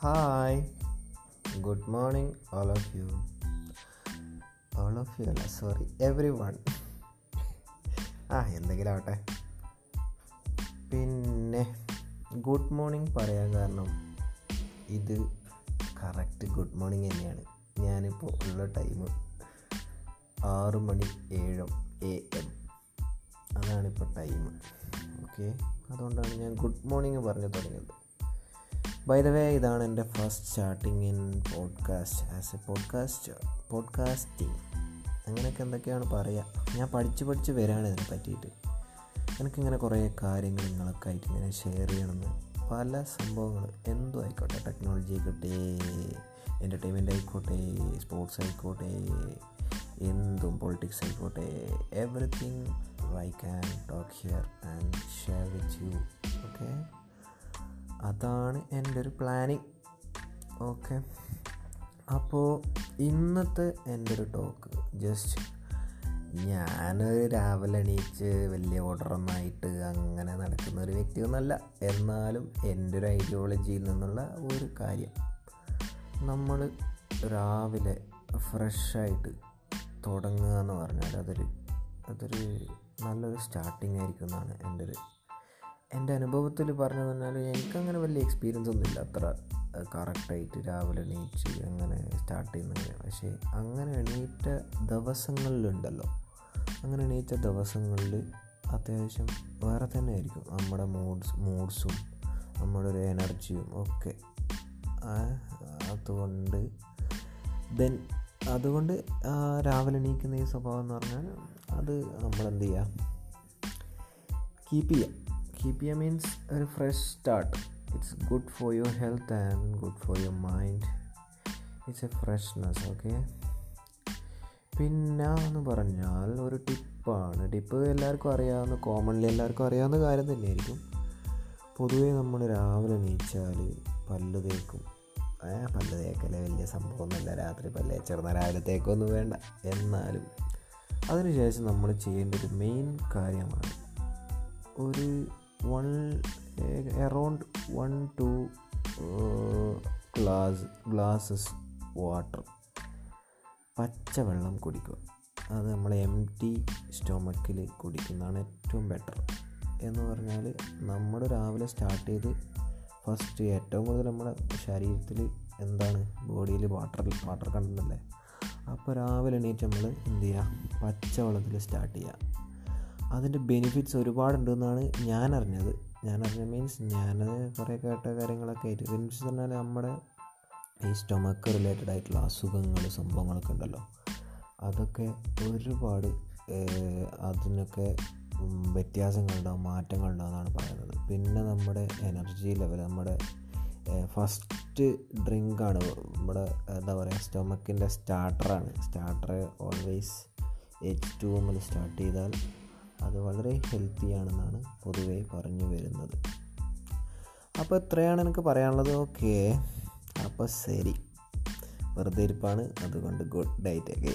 Hi good morning all of you all of you അല്ല sorry everyone ആ എന്തെങ്കിലും ആവട്ടെ പിന്നെ ഗുഡ് മോർണിംഗ് പറയാൻ കാരണം ഇത് കറക്റ്റ് ഗുഡ് മോർണിംഗ് തന്നെയാണ്. ഞാനിപ്പോൾ ഉള്ള ടൈം ആറ് മണി ഏഴ് എ എം അതാണിപ്പോൾ ടൈം ഓക്കെ അതുകൊണ്ടാണ് ഞാൻ ഗുഡ് മോർണിംഗ് പറഞ്ഞു തുടങ്ങിയത്. ബൈ ദ വേ ഇതാണ് എന്റെ first starting in podcast as a podcast podcasting അങ്ങനെയൊക്കെ എന്തൊക്കെയാണ് പറയുക ഞാൻ പഠിച്ച് പഠിച്ച് വരാണ് ഇതിനെ പറ്റിയിട്ട്. എനിക്കിങ്ങനെ കുറേ കാര്യങ്ങൾ നിങ്ങളൊക്കെ ആയിട്ട് ഇങ്ങനെ ഷെയർ ചെയ്യണമെന്ന് പല സംഭവങ്ങൾ എന്തും ആയിക്കോട്ടെ ടെക്നോളജി ആയിക്കോട്ടെ എന്റർടൈൻമെന്റ് ആയിക്കോട്ടെ സ്പോർട്സ് ആയിക്കോട്ടെ എന്തും പൊളിറ്റിക്സ് ആയിക്കോട്ടെ everything I can talk here and share with you okay അതാണ് എന്റെ ഒരു പ്ലാനിങ് ഓക്കെ അപ്പോൾ ഇന്നത്തെ എന്റെ ഒരു ടോക്ക് ജസ്റ്റ് ഞാൻ രാവിലെ എണീച്ച് വലിയ ഓർഡറൊന്നായിട്ട് അങ്ങനെ നടക്കുന്ന ഒരു വ്യക്തിയൊന്നുമല്ല എന്നാലും എന്റെ ഒരു ഐഡിയോളജിയിൽ നിന്നുള്ള ഒരു കാര്യം. നമ്മൾ രാവിലെ ഫ്രഷായിട്ട് തുടങ്ങുക എന്ന് പറഞ്ഞാൽ അതൊരു അതൊരു നല്ലൊരു സ്റ്റാർട്ടിംഗ് ആയിരിക്കും എന്നാണ് എന്റെ ഒരു എന്റെ അനുഭവത്തിൽ പറഞ്ഞു പറഞ്ഞാൽ എനിക്കങ്ങനെ വലിയ എക്സ്പീരിയൻസ് ഒന്നുമില്ല അത്ര കറക്റ്റായിട്ട് രാവിലെ എണീച്ച് അങ്ങനെ സ്റ്റാർട്ട് ചെയ്യുന്നത് പക്ഷേ അങ്ങനെ എണീറ്റ ദിവസങ്ങളിലുണ്ടല്ലോ. അങ്ങനെ എണീറ്റ ദിവസങ്ങളിൽ അത്യാവശ്യം വേറെ തന്നെ ആയിരിക്കും. നമ്മുടെ മൂഡ്സ് മൂഡ്സും നമ്മുടെ ഒരു എനർജിയും ഒക്കെ. അതുകൊണ്ട് ദെൻ അതുകൊണ്ട് രാവിലെ എണീക്കുന്ന ഈ സ്വഭാവം എന്ന് പറഞ്ഞാൽ അത് നമ്മളെന്ത് ചെയ്യുക കീപ്പ് ചെയ്യുക ചെയ്യുക മീൻസ് ഒരു fresh start it's good for your health and good for your mind it's a freshness okay പിന്നെ എന്ന് പറഞ്ഞാൽ ഒരു ടിപ്പാണ്. ടിപ്പ് എല്ലാവർക്കും അറിയാവുന്ന കോമൺലി എല്ലാവർക്കും അറിയാവുന്ന കാര്യം തന്നെയായിരിക്കും. പൊതുവേ നമ്മൾ രാവിലെ എണീച്ചാൽ പല്ല് തേക്കും. പല്ല് തേക്കലേ വലിയ സംഭവമൊന്നുമില്ല. രാത്രി പല്ല് തേച്ചിരുന്ന രാവിലെ തേക്കൊന്നും വേണ്ട. എന്നാലും അതിനുശേഷം നമ്മൾ ചെയ്യേണ്ട ഒരു മെയിൻ കാര്യമാണ്. ഒരു one around one two glass glasses water പച്ചവെള്ളം കുടിക്കുക. അത് നമ്മൾ എം ടി സ്റ്റൊമക്കിൽ കുടിക്കുന്നതാണ് ഏറ്റവും ബെറ്റർ എന്ന് പറഞ്ഞാൽ നമ്മൾ രാവിലെ സ്റ്റാർട്ട് ചെയ്ത് ഫസ്റ്റ് ഏറ്റവും കൂടുതൽ നമ്മുടെ ശരീരത്തിൽ എന്താണ്? ബോഡിയിൽ വാട്ടർ വാട്ടർ കണ്ടല്ലേ അപ്പോൾ രാവിലെ എണീറ്റ് നമ്മൾ എന്ത് ചെയ്യുക പച്ചവെള്ളത്തിൽ സ്റ്റാർട്ട് ചെയ്യുക അതിന്റെ ബെനിഫിറ്റ്സ് ഒരുപാടുണ്ടെന്നാണ് ഞാൻ അറിഞ്ഞത് ഞാൻ അറിഞ്ഞ മീൻസ് ഞാൻ കുറേ കേട്ട കാര്യങ്ങളൊക്കെ ആയിട്ട്. ബെനിഫിറ്റ്സ് പറഞ്ഞാൽ നമ്മുടെ ഈ സ്റ്റൊമക്ക് റിലേറ്റഡ് ആയിട്ടുള്ള അസുഖങ്ങൾ സംഭവങ്ങളൊക്കെ ഉണ്ടല്ലോ. അതൊക്കെ ഒരുപാട് അതിനൊക്കെ വ്യത്യാസങ്ങളുണ്ടാവും മാറ്റങ്ങളുണ്ടാവും എന്നാണ് പറയുന്നത്. പിന്നെ നമ്മുടെ എനർജി ലെവൽ നമ്മുടെ ഫസ്റ്റ് ഡ്രിങ്കാണ് നമ്മുടെ എന്താ പറയുക സ്റ്റൊമക്കിന്റെ സ്റ്റാർട്ടറാണ് സ്റ്റാർട്ടർ ഓൾവേസ് എച്ച് ടു എമ്മിൽ സ്റ്റാർട്ട് ചെയ്താൽ അത് വളരെ ഹെൽത്തിയാണെന്നാണ് പൊതുവേ പറഞ്ഞു വരുന്നത്. അപ്പോൾ ഇത്രയാണ് എനിക്ക് പറയാനുള്ളത്. ഓക്കെ അപ്പോൾ ശരി. വെറുതെ ഇരിപ്പാണ്. അതുകൊണ്ട് ഗുഡ് ഡൈറ്റ് ഒക്കെ